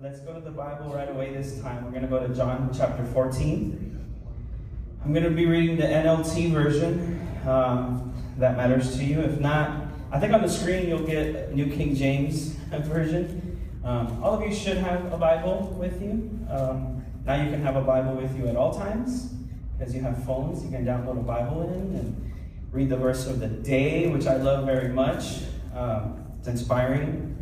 Let's go to the Bible right away this time. We're going to go to John chapter 14. I'm going to be reading the NLT version. Um, that matters to you. If not, I think on the screen you'll get New King James version. Um, all of you should have a Bible with you. Um, now you can have a Bible with you at all times. As you have phones, you can download a Bible in and read the verse of the day, which I love very much. Um, it's inspiring.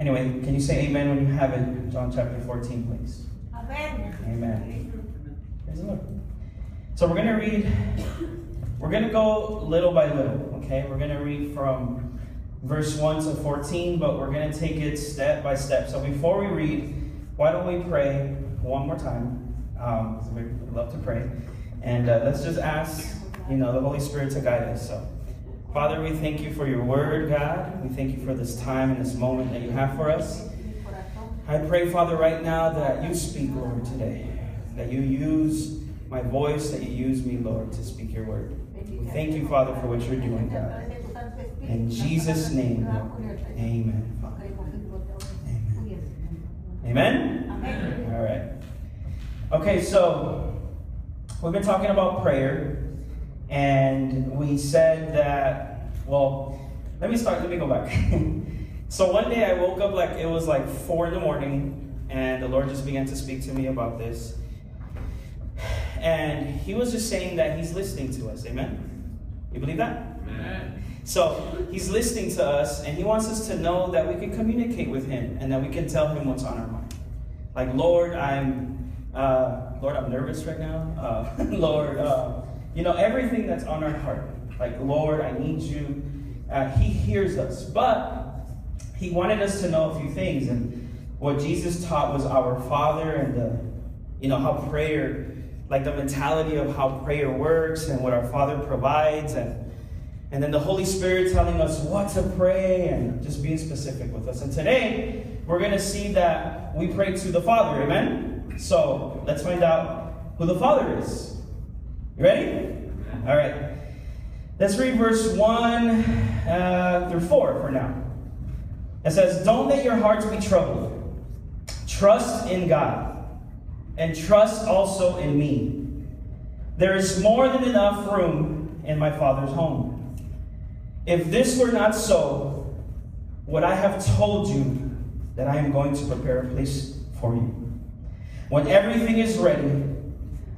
Anyway, can you say amen when you have it? John chapter 14, please. Amen. Amen. Praise the Lord. So we're going to read, we're going to go little by little, okay? We're going to read from verse 1 to 14, but we're going to take it step by step. So before we read, why don't we pray one more time? Um, we love to pray. And uh, let's just ask, you know, the Holy Spirit to guide us. So. Father, we thank you for your word, God. We thank you for this time and this moment that you have for us. I pray, Father, right now that you speak, Lord, today. That you use my voice, that you use me, Lord, to speak your word. We thank you, Father, for what you're doing, God. In Jesus' name. Amen. Father. Amen. Amen? All right. Okay, so we've been talking about prayer. And we said that, well, let me start, let me go back. so one day I woke up like it was like four in the morning, and the Lord just began to speak to me about this. And He was just saying that He's listening to us. Amen? You believe that? Amen. So He's listening to us, and He wants us to know that we can communicate with Him and that we can tell Him what's on our mind. Like, Lord, I'm, uh, Lord, I'm nervous right now. Uh, Lord, uh, you know, everything that's on our heart. Like, Lord, I need you. Uh, he hears us. But he wanted us to know a few things. And what Jesus taught was our Father and the, you know, how prayer, like the mentality of how prayer works and what our Father provides. And, and then the Holy Spirit telling us what to pray and just being specific with us. And today, we're going to see that we pray to the Father. Amen? So let's find out who the Father is. You ready? All right. Let's read verse 1 uh, through 4 for now. It says, Don't let your hearts be troubled. Trust in God, and trust also in me. There is more than enough room in my Father's home. If this were not so, would I have told you that I am going to prepare a place for you? When everything is ready,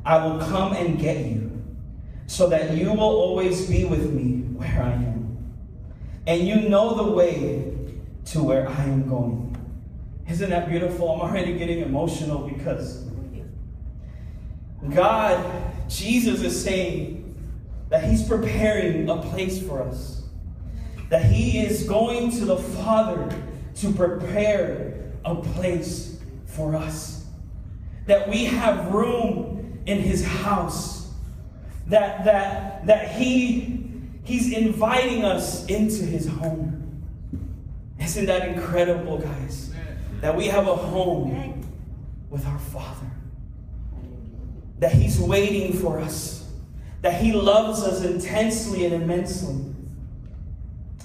I will come and get you so that you will always be with me where I am. And you know the way to where I am going. Isn't that beautiful? I'm already getting emotional because God, Jesus is saying that He's preparing a place for us. That He is going to the Father to prepare a place for us. That we have room in His house. That, that, that He He's inviting us into His home. Isn't that incredible, guys? That we have a home with our Father. That He's waiting for us. That He loves us intensely and immensely.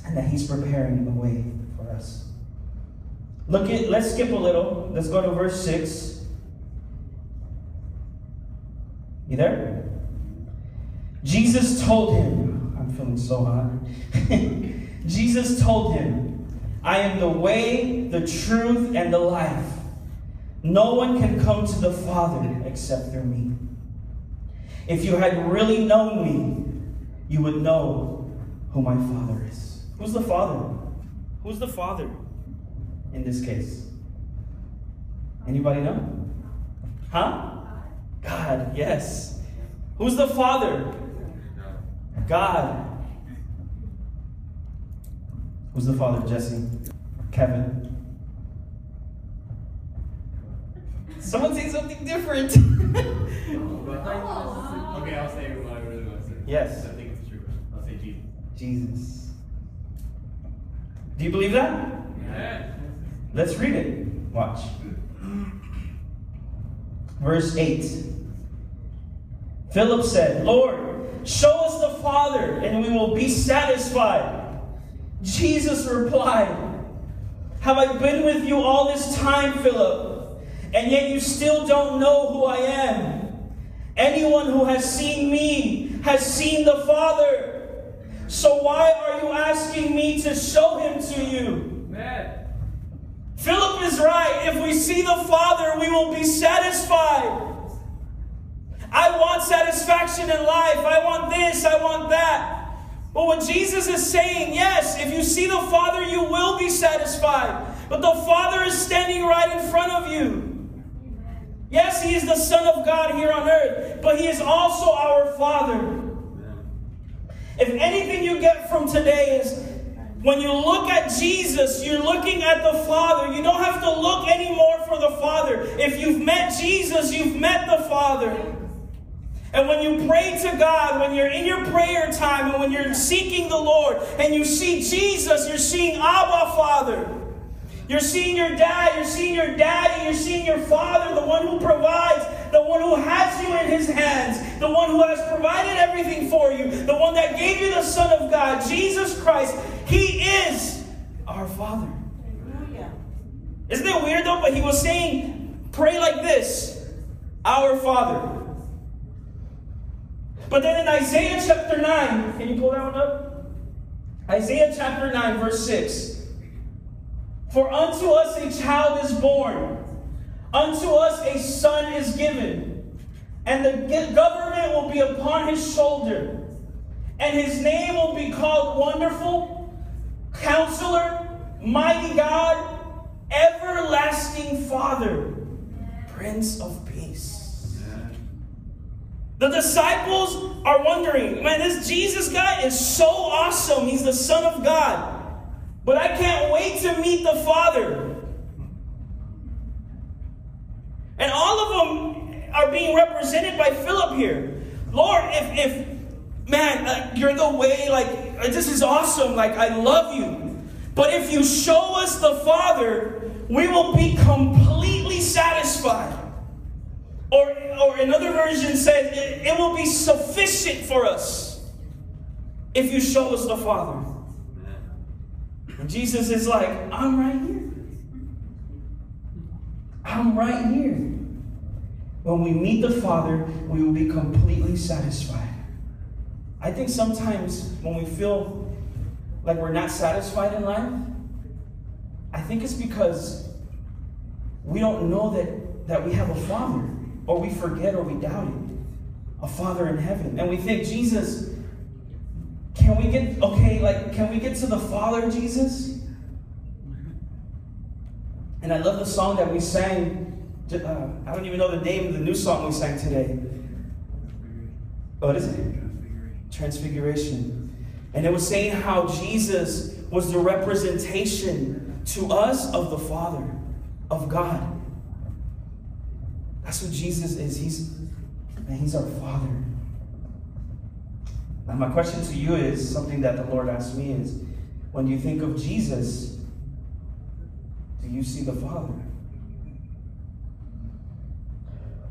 And that He's preparing the way for us. Look at, let's skip a little. Let's go to verse 6. You there? Jesus told him, I'm feeling so hot. Jesus told him, I am the way, the truth, and the life. No one can come to the Father except through me. If you had really known me, you would know who my Father is. Who's the Father? Who's the Father in this case? Anybody know? Huh? God, yes. Who's the Father? God. Who's the father? Jesse? Kevin? Someone say something different. Okay, I'll say what I really want to say. Yes. I think it's true. I'll say Jesus. Jesus. Do you believe that? Yeah. Let's read it. Watch. Verse 8. Philip said, Lord, show us the Father, and we will be satisfied. Jesus replied, Have I been with you all this time, Philip? And yet you still don't know who I am. Anyone who has seen me has seen the Father. So why are you asking me to show him to you? Amen. Philip is right. If we see the Father, we will be satisfied. I want satisfaction in life. I want this. I want that. But what Jesus is saying, yes, if you see the Father, you will be satisfied. But the Father is standing right in front of you. Yes, He is the Son of God here on earth, but He is also our Father. If anything you get from today is when you look at Jesus, you're looking at the Father. You don't have to look anymore for the Father. If you've met Jesus, you've met the Father. And when you pray to God, when you're in your prayer time, and when you're seeking the Lord, and you see Jesus, you're seeing Abba Father. You're seeing your dad, you're seeing your daddy, you're seeing your father, the one who provides, the one who has you in his hands, the one who has provided everything for you, the one that gave you the Son of God, Jesus Christ. He is our Father. Isn't it weird though? But he was saying, pray like this Our Father. But then in Isaiah chapter 9, can you pull that one up? Isaiah chapter 9, verse 6. For unto us a child is born, unto us a son is given, and the government will be upon his shoulder, and his name will be called Wonderful, Counselor, Mighty God, Everlasting Father, Prince of Peace. The disciples are wondering, man, this Jesus guy is so awesome. He's the Son of God. But I can't wait to meet the Father. And all of them are being represented by Philip here. Lord, if, if man, uh, you're the way, like, uh, this is awesome. Like, I love you. But if you show us the Father, we will be completely satisfied. Or, or another version says, it, it will be sufficient for us if you show us the Father. And Jesus is like, I'm right here. I'm right here. When we meet the Father, we will be completely satisfied. I think sometimes when we feel like we're not satisfied in life, I think it's because we don't know that, that we have a Father, or we forget or we doubt it. A Father in heaven. And we think, Jesus, can we get, okay, like, can we get to the Father, Jesus? And I love the song that we sang. Uh, I don't even know the name of the new song we sang today. What is it? Transfiguration. And it was saying how Jesus was the representation to us of the Father, of God. That's what Jesus is. He's, man, he's our Father. Now, my question to you is something that the Lord asked me is when you think of Jesus, do you see the Father?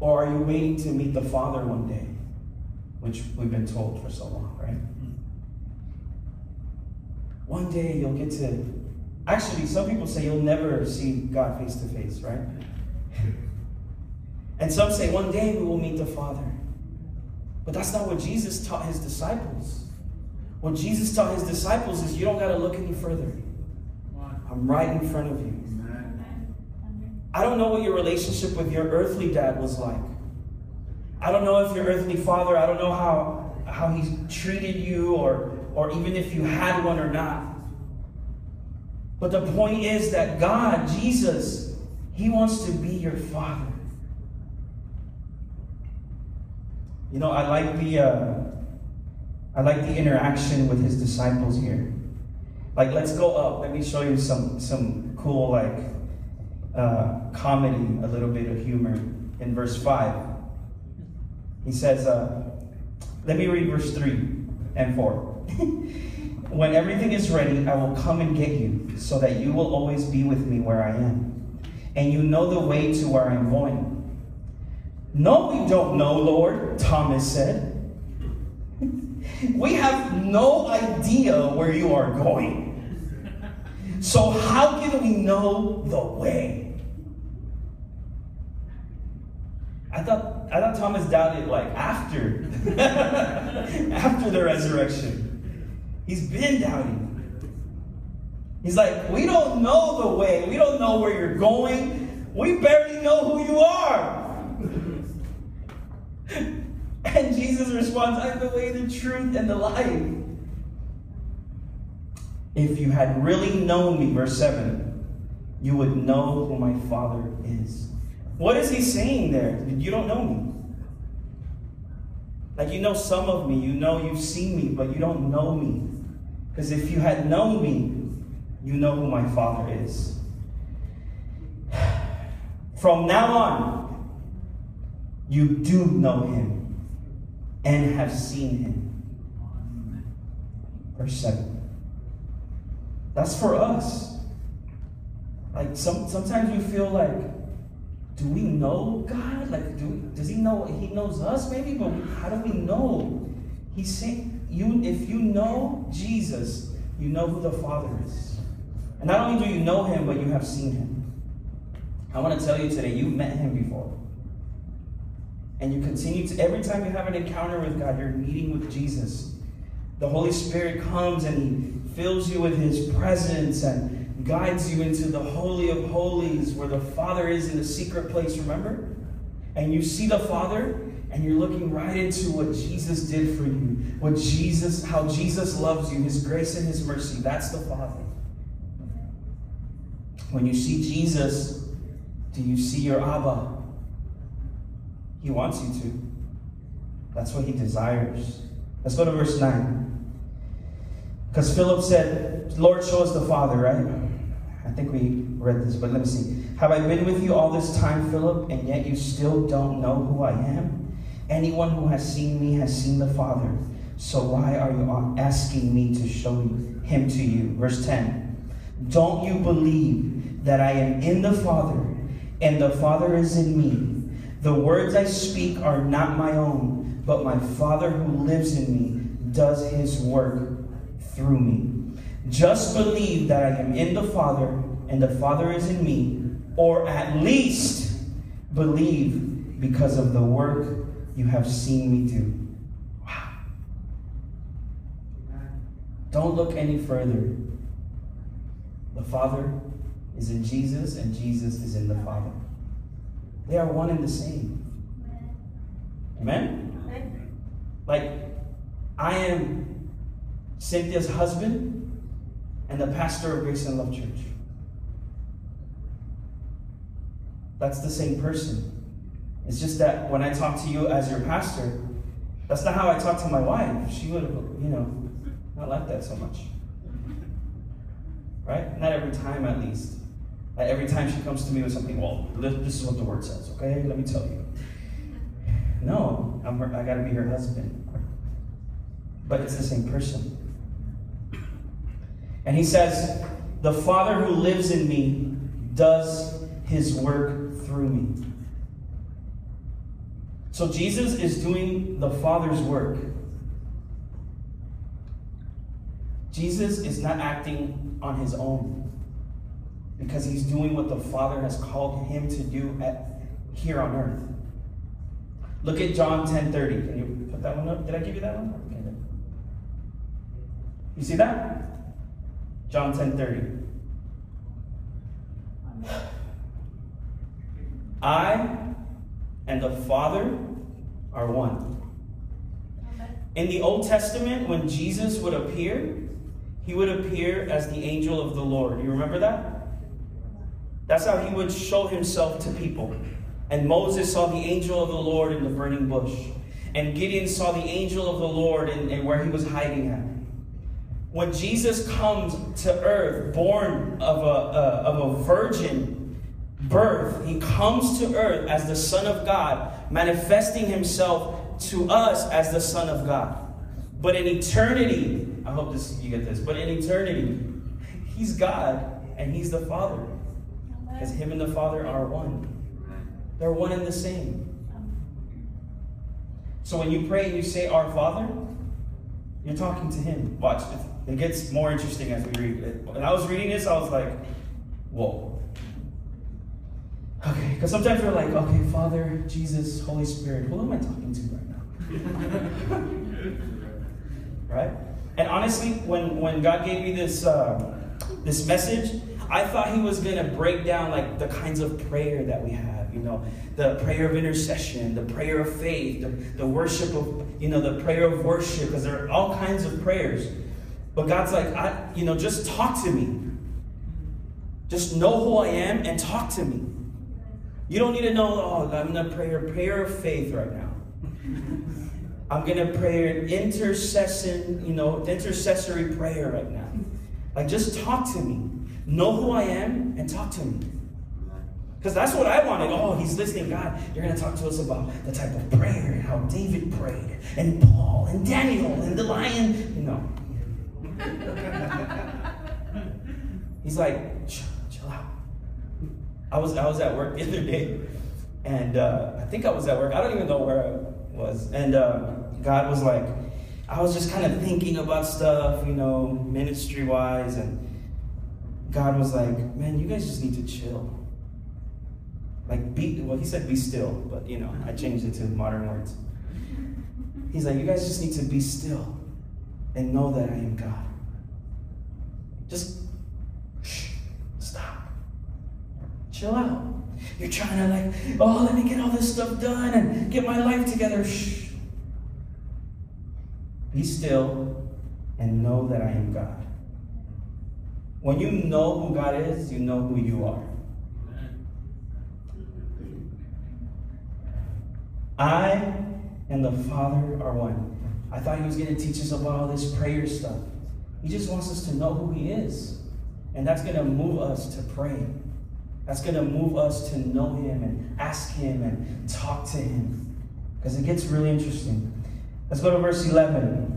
Or are you waiting to meet the Father one day? Which we've been told for so long, right? One day you'll get to. Actually, some people say you'll never see God face to face, right? And some say one day we will meet the Father. But that's not what Jesus taught his disciples. What Jesus taught his disciples is you don't got to look any further. I'm right in front of you. I don't know what your relationship with your earthly dad was like. I don't know if your earthly father, I don't know how, how he treated you or, or even if you had one or not. But the point is that God, Jesus, he wants to be your father. You know, I like the uh, I like the interaction with his disciples here. Like, let's go up. Let me show you some some cool like uh, comedy, a little bit of humor in verse five. He says, uh, "Let me read verse three and four. when everything is ready, I will come and get you, so that you will always be with me where I am, and you know the way to where I'm going." No, we don't know, Lord, Thomas said. we have no idea where you are going. So, how can we know the way? I thought, I thought Thomas doubted like after, after the resurrection. He's been doubting. He's like, we don't know the way. We don't know where you're going. We barely know who you are. And Jesus responds, I'm the way, the truth, and the life. If you had really known me, verse 7, you would know who my Father is. What is he saying there? You don't know me. Like you know some of me, you know you've seen me, but you don't know me. Because if you had known me, you know who my Father is. From now on, you do know him and have seen him. Verse 7. That's for us. Like some, sometimes we feel like, do we know God? Like, do, does He know? He knows us, maybe, but how do we know? He's saying, you, if you know Jesus, you know who the Father is. And not only do you know Him, but you have seen Him. I want to tell you today, you've met Him before. And you continue to, every time you have an encounter with God, you're meeting with Jesus. The Holy Spirit comes and He fills you with His presence and guides you into the Holy of Holies where the Father is in the secret place, remember? And you see the Father and you're looking right into what Jesus did for you, what Jesus, how Jesus loves you, His grace and His mercy. That's the Father. When you see Jesus, do you see your Abba? He wants you to. That's what He desires. Let's go to verse 9. Because Philip said, Lord, show us the Father, right? I think we read this, but let me see. Have I been with you all this time, Philip, and yet you still don't know who I am? Anyone who has seen me has seen the Father. So why are you asking me to show him to you? Verse 10. Don't you believe that I am in the Father, and the Father is in me? The words I speak are not my own, but my Father who lives in me does his work through me. Just believe that I am in the Father and the Father is in me, or at least believe because of the work you have seen me do. Wow. Don't look any further. The Father is in Jesus, and Jesus is in the Father. They are one and the same. Amen? Like, I am Cynthia's husband, and the pastor of Grace and Love Church. That's the same person. It's just that when I talk to you as your pastor, that's not how I talk to my wife. She would have, you know, not like that so much. Right? Not every time, at least. Every time she comes to me with something, well, this is what the word says, okay? Let me tell you. No, I'm her, I gotta be her husband. But it's the same person. And he says, The Father who lives in me does his work through me. So Jesus is doing the Father's work. Jesus is not acting on his own because he's doing what the Father has called him to do at, here on earth. Look at John 10 30. Can you put that one up? Did I give you that one? You see that? John 10 30. I and the Father are one. In the Old Testament, when Jesus would appear, he would appear as the angel of the Lord. You remember that? That's how he would show himself to people. And Moses saw the angel of the Lord in the burning bush. And Gideon saw the angel of the Lord in, in where he was hiding at when Jesus comes to earth, born of a, of a virgin birth, he comes to earth as the Son of God, manifesting himself to us as the Son of God. But in eternity, I hope this you get this, but in eternity, he's God and he's the Father. Because him and the Father are one. They're one and the same. So when you pray and you say, Our Father, you're talking to him. Watch. It gets more interesting as we read it. When I was reading this, I was like, whoa. Okay, because sometimes we're like, okay, Father, Jesus, Holy Spirit, who am I talking to right now? right? And honestly, when, when God gave me this, uh, this message, I thought he was going to break down like the kinds of prayer that we have, you know, the prayer of intercession, the prayer of faith, the, the worship of, you know, the prayer of worship, because there are all kinds of prayers. But God's like, I, you know, just talk to me. Just know who I am and talk to me. You don't need to know, oh, I'm going to pray a prayer of faith right now. I'm going to pray an intercession, you know, intercessory prayer right now. Like, just talk to me. Know who I am and talk to me. Because that's what I wanted. Oh, he's listening. God, you're going to talk to us about the type of prayer and how David prayed, and Paul, and Daniel, and the lion. No. he's like, chill, out. I was, I was at work the other day, and uh, I think I was at work. I don't even know where I was. And uh, God was like, I was just kind of thinking about stuff, you know, ministry wise, and God was like, man, you guys just need to chill. Like, be, well, he said be still, but, you know, I changed it to modern words. He's like, you guys just need to be still and know that I am God. Just shh, stop. Chill out. You're trying to, like, oh, let me get all this stuff done and get my life together. Shh. Be still and know that I am God. When you know who God is, you know who you are. I and the Father are one. I thought he was going to teach us about all this prayer stuff. He just wants us to know who he is. And that's going to move us to pray. That's going to move us to know him and ask him and talk to him. Because it gets really interesting. Let's go to verse 11.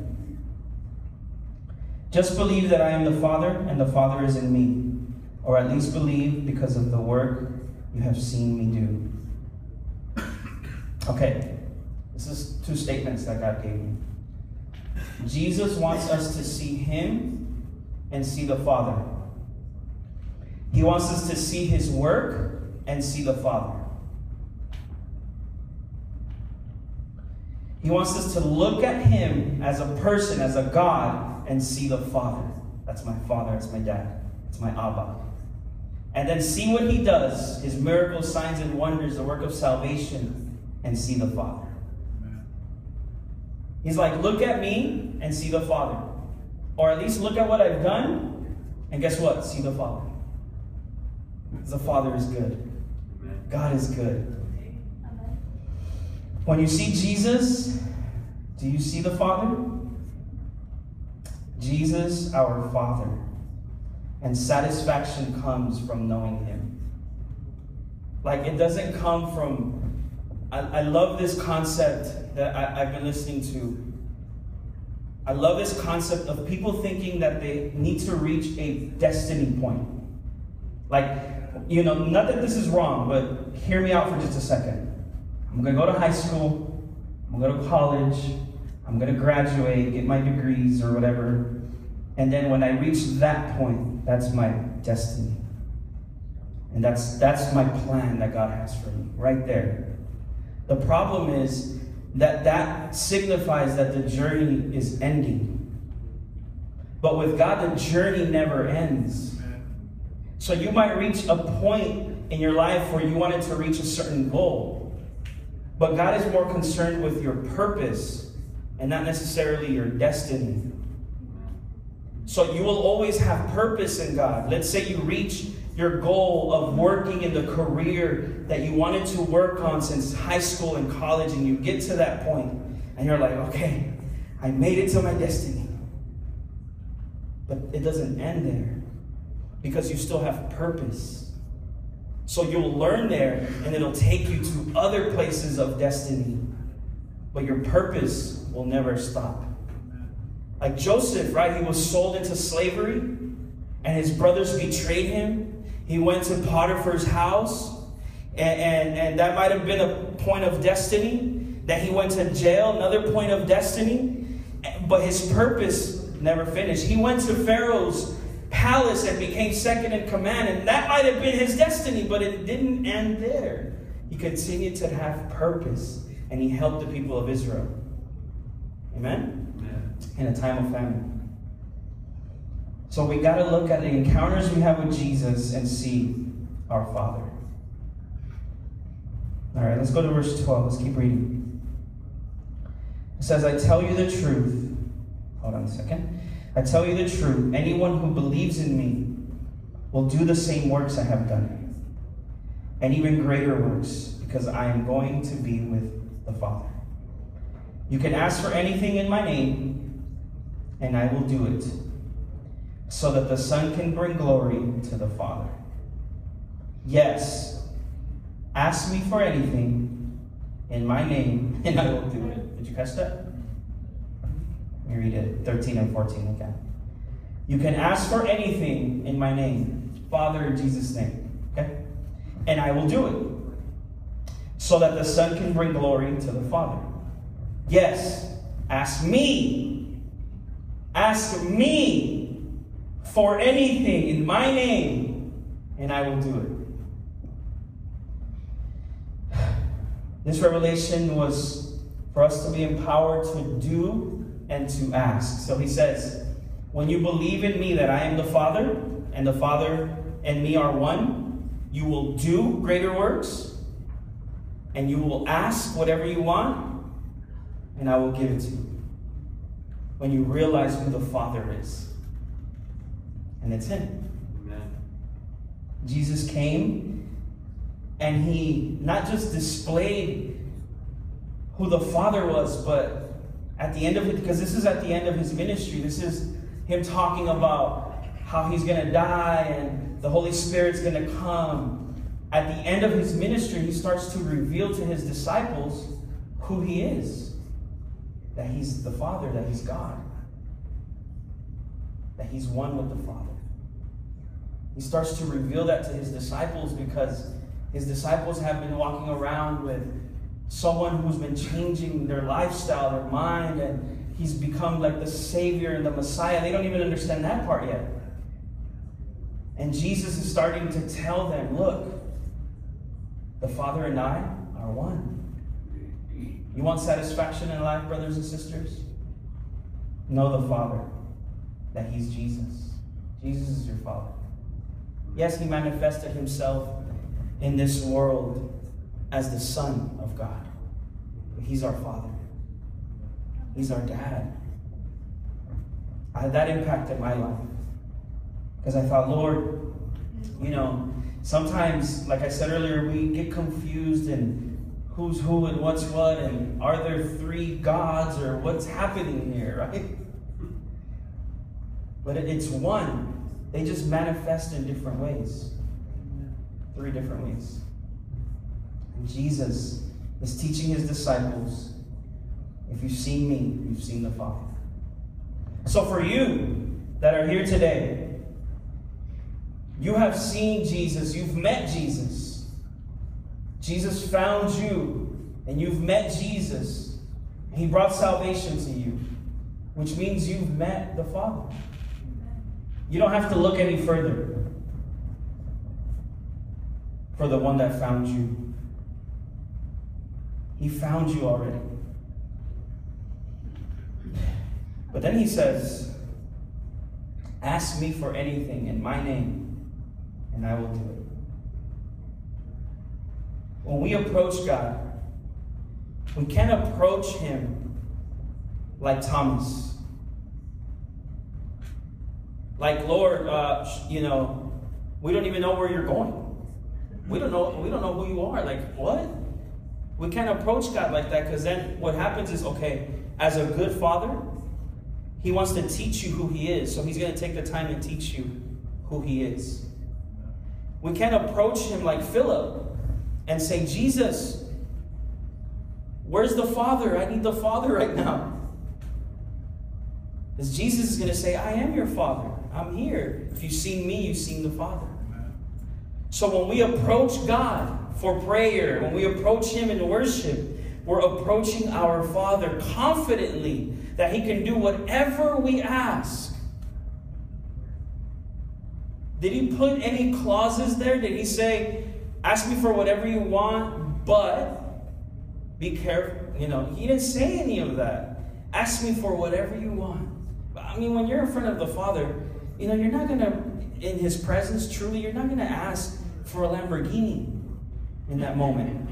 Just believe that I am the Father and the Father is in me, or at least believe because of the work you have seen me do. Okay, this is two statements that God gave me. Jesus wants us to see Him and see the Father. He wants us to see His work and see the Father. He wants us to look at Him as a person, as a God, and see the Father. That's my Father, that's my dad, it's my Abba. And then see what He does, His miracles, signs, and wonders, the work of salvation, and see the Father. He's like, look at me and see the Father. Or at least look at what I've done, and guess what? See the Father. The Father is good. God is good. When you see Jesus, do you see the Father? Jesus, our Father. And satisfaction comes from knowing Him. Like, it doesn't come from. I, I love this concept that I, I've been listening to. I love this concept of people thinking that they need to reach a destiny point. Like, you know, not that this is wrong, but hear me out for just a second. I'm to go to high school, I'm to go to college, I'm going to graduate, get my degrees or whatever. And then when I reach that point, that's my destiny. And that's, that's my plan that God has for me, right there. The problem is that that signifies that the journey is ending. But with God, the journey never ends. So you might reach a point in your life where you wanted to reach a certain goal. But God is more concerned with your purpose and not necessarily your destiny. So you will always have purpose in God. Let's say you reach your goal of working in the career that you wanted to work on since high school and college, and you get to that point, and you're like, okay, I made it to my destiny. But it doesn't end there because you still have purpose. So you'll learn there, and it'll take you to other places of destiny. But your purpose will never stop. Like Joseph, right? He was sold into slavery, and his brothers betrayed him. He went to Potiphar's house, and, and, and that might have been a point of destiny. That he went to jail, another point of destiny. But his purpose never finished. He went to Pharaoh's palace and became second in command, and that might have been his destiny, but it didn't end there. He continued to have purpose, and he helped the people of Israel. Amen? Amen. In a time of famine. So we got to look at the encounters we have with Jesus and see our Father. All right, let's go to verse 12. Let's keep reading. It says, I tell you the truth. Hold on a second. I tell you the truth. Anyone who believes in me will do the same works I have done, and even greater works, because I am going to be with the Father. You can ask for anything in my name, and I will do it, so that the Son can bring glory to the Father. Yes, ask me for anything in my name, and I will do it. Did you catch that? Let me read it 13 and 14 again. You can ask for anything in my name, Father, in Jesus' name, okay? And I will do it, so that the Son can bring glory to the Father. Yes, ask me. Ask me for anything in my name, and I will do it. This revelation was for us to be empowered to do and to ask. So he says, When you believe in me that I am the Father, and the Father and me are one, you will do greater works, and you will ask whatever you want, and I will give it to you. When you realize who the Father is, and it's Him. Amen. Jesus came and he not just displayed who the Father was, but at the end of it, because this is at the end of his ministry, this is him talking about how he's going to die and the Holy Spirit's going to come. At the end of his ministry, he starts to reveal to his disciples who he is that he's the Father, that he's God, that he's one with the Father. He starts to reveal that to his disciples because his disciples have been walking around with someone who's been changing their lifestyle, their mind, and he's become like the Savior and the Messiah. They don't even understand that part yet. And Jesus is starting to tell them look, the Father and I are one. You want satisfaction in life, brothers and sisters? Know the Father, that He's Jesus. Jesus is your Father. Yes, He manifested Himself in this world as the Son of God. But He's our Father, He's our Dad. I, that impacted my life. Because I thought, Lord, you know, sometimes, like I said earlier, we get confused and who's who and what's what, and are there three gods or what's happening here, right? But it's one. They just manifest in different ways. Three different ways. And Jesus is teaching his disciples if you've seen me, you've seen the Father. So for you that are here today, you have seen Jesus, you've met Jesus. Jesus found you, and you've met Jesus. He brought salvation to you, which means you've met the Father. You don't have to look any further for the one that found you. He found you already. But then he says, Ask me for anything in my name, and I will do it. When we approach God, we can't approach Him like Thomas. Like, Lord, uh, you know, we don't even know where you're going. We don't know. We don't know who you are. Like, what? We can't approach God like that because then what happens is, okay, as a good father, He wants to teach you who He is. So He's going to take the time to teach you who He is. We can't approach Him like Philip and say, Jesus, where's the Father? I need the Father right now. Because Jesus is going to say, I am your Father. I'm here. If you've seen me, you've seen the Father. So when we approach God for prayer, when we approach Him in worship, we're approaching our Father confidently that He can do whatever we ask. Did He put any clauses there? Did He say, ask me for whatever you want, but be careful? You know, He didn't say any of that. Ask me for whatever you want. I mean, when you're in front of the Father, you know, you're not going to, in His presence, truly, you're not going to ask for a Lamborghini in that moment.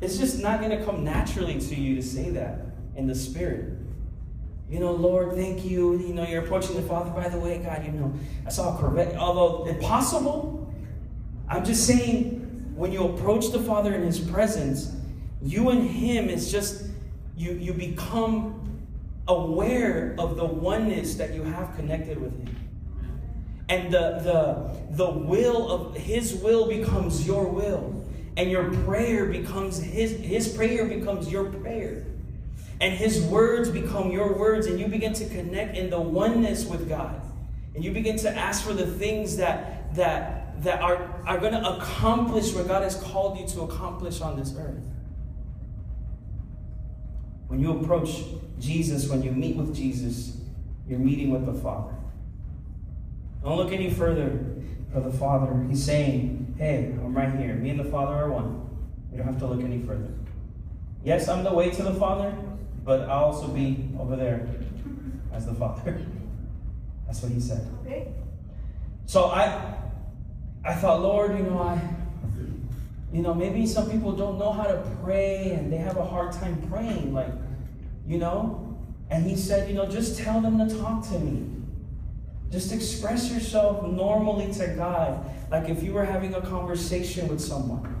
It's just not going to come naturally to you to say that in the Spirit. You know, Lord, thank you. You know, you're approaching the Father. By the way, God, you know, I saw a Corvette. Although impossible, I'm just saying, when you approach the Father in His presence, you and Him is just, you, you become aware of the oneness that you have connected with Him. And the, the, the will of His will becomes your will. And your prayer becomes His, His prayer becomes your prayer. And His words become your words. And you begin to connect in the oneness with God. And you begin to ask for the things that, that, that are, are going to accomplish what God has called you to accomplish on this earth. When you approach Jesus, when you meet with Jesus, you're meeting with the Father. Don't look any further for the Father. He's saying, Hey, I'm right here. Me and the Father are one. You don't have to look any further. Yes, I'm the way to the Father, but I'll also be over there as the Father. That's what he said. Okay. So I I thought, Lord, you know, I you know, maybe some people don't know how to pray and they have a hard time praying, like, you know? And he said, you know, just tell them to talk to me. Just express yourself normally to God, like if you were having a conversation with someone.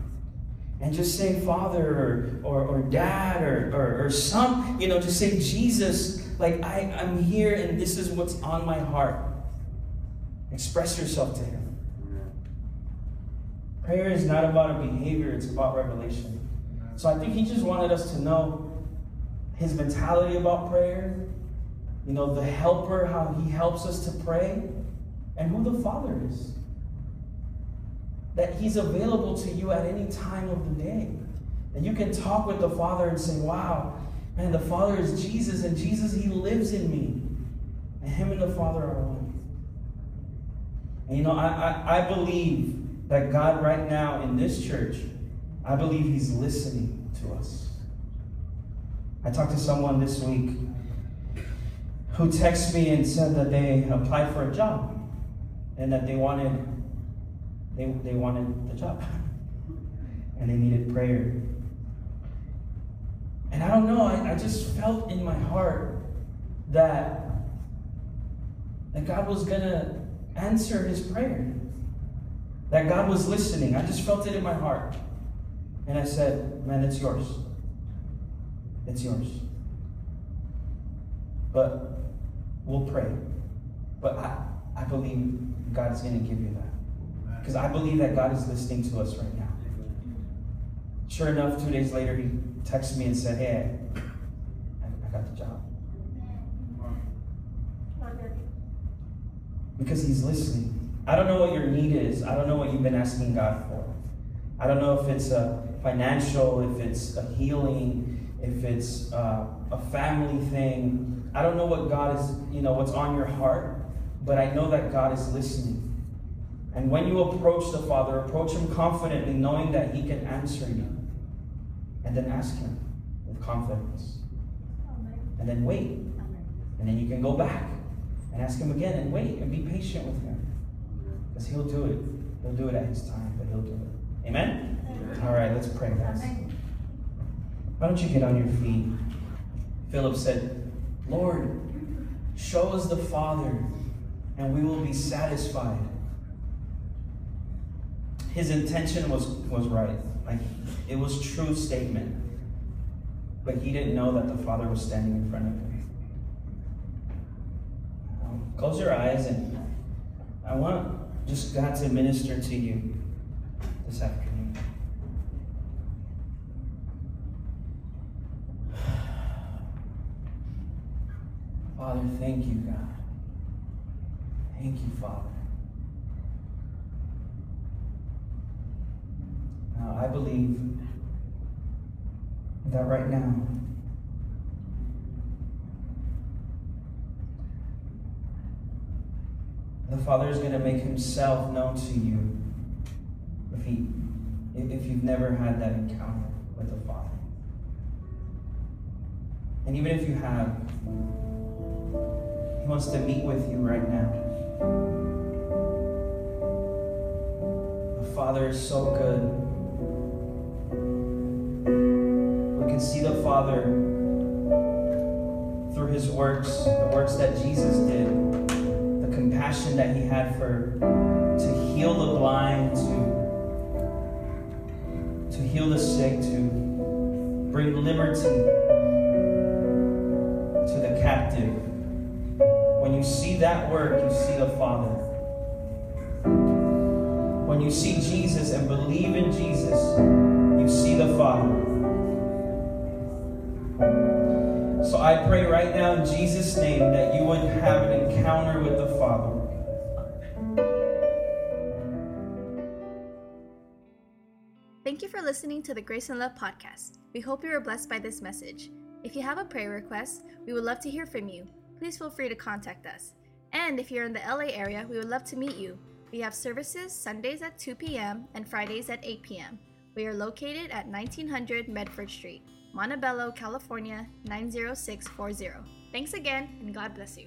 And just say Father or, or, or Dad or, or, or some, you know, just say Jesus, like I, I'm here and this is what's on my heart. Express yourself to Him. Prayer is not about a behavior, it's about revelation. So I think He just wanted us to know His mentality about prayer you know, the helper, how he helps us to pray, and who the Father is. That he's available to you at any time of the day. And you can talk with the Father and say, wow, man, the Father is Jesus, and Jesus, he lives in me. And him and the Father are one. And you know, I, I, I believe that God, right now in this church, I believe he's listening to us. I talked to someone this week who texted me and said that they applied for a job and that they wanted they, they wanted the job and they needed prayer. And I don't know, I, I just felt in my heart that, that God was gonna answer his prayer. That God was listening. I just felt it in my heart. And I said, Man, it's yours. It's yours. But We'll pray. But I, I believe God is going to give you that. Because I believe that God is listening to us right now. Sure enough, two days later, he texted me and said, Hey, I, I got the job. Because he's listening. I don't know what your need is. I don't know what you've been asking God for. I don't know if it's a financial, if it's a healing, if it's uh, a family thing, I don't know what God is, you know, what's on your heart, but I know that God is listening. And when you approach the Father, approach Him confidently, knowing that He can answer you. And then ask Him with confidence. And then wait. And then you can go back and ask Him again and wait and be patient with Him. Because He'll do it. He'll do it at His time, but He'll do it. Amen? Amen. All right, let's pray, guys. Why don't you get on your feet? Philip said, Lord, show us the Father, and we will be satisfied. His intention was, was right. Like it was true statement. But he didn't know that the Father was standing in front of him. Close your eyes and I want just God to minister to you this afternoon. Father, thank you, God. Thank you, Father. Now, I believe that right now, the Father is going to make Himself known to you if He, if you've never had that encounter with the Father. And even if you have, He wants to meet with you right now. The Father is so good. We can see the Father through His works, the works that Jesus did, compassion that He had for to heal the blind, to to heal the sick, to bring liberty to the captive. When you see that work, you see the Father. When you see Jesus and believe in Jesus, you see the Father. So I pray right now in Jesus' name that you would have an encounter with the Father. Thank you for listening to the Grace and Love podcast. We hope you were blessed by this message. If you have a prayer request, we would love to hear from you. Please feel free to contact us. And if you're in the LA area, we would love to meet you. We have services Sundays at 2 p.m. and Fridays at 8 p.m. We are located at 1900 Medford Street, Montebello, California 90640. Thanks again, and God bless you.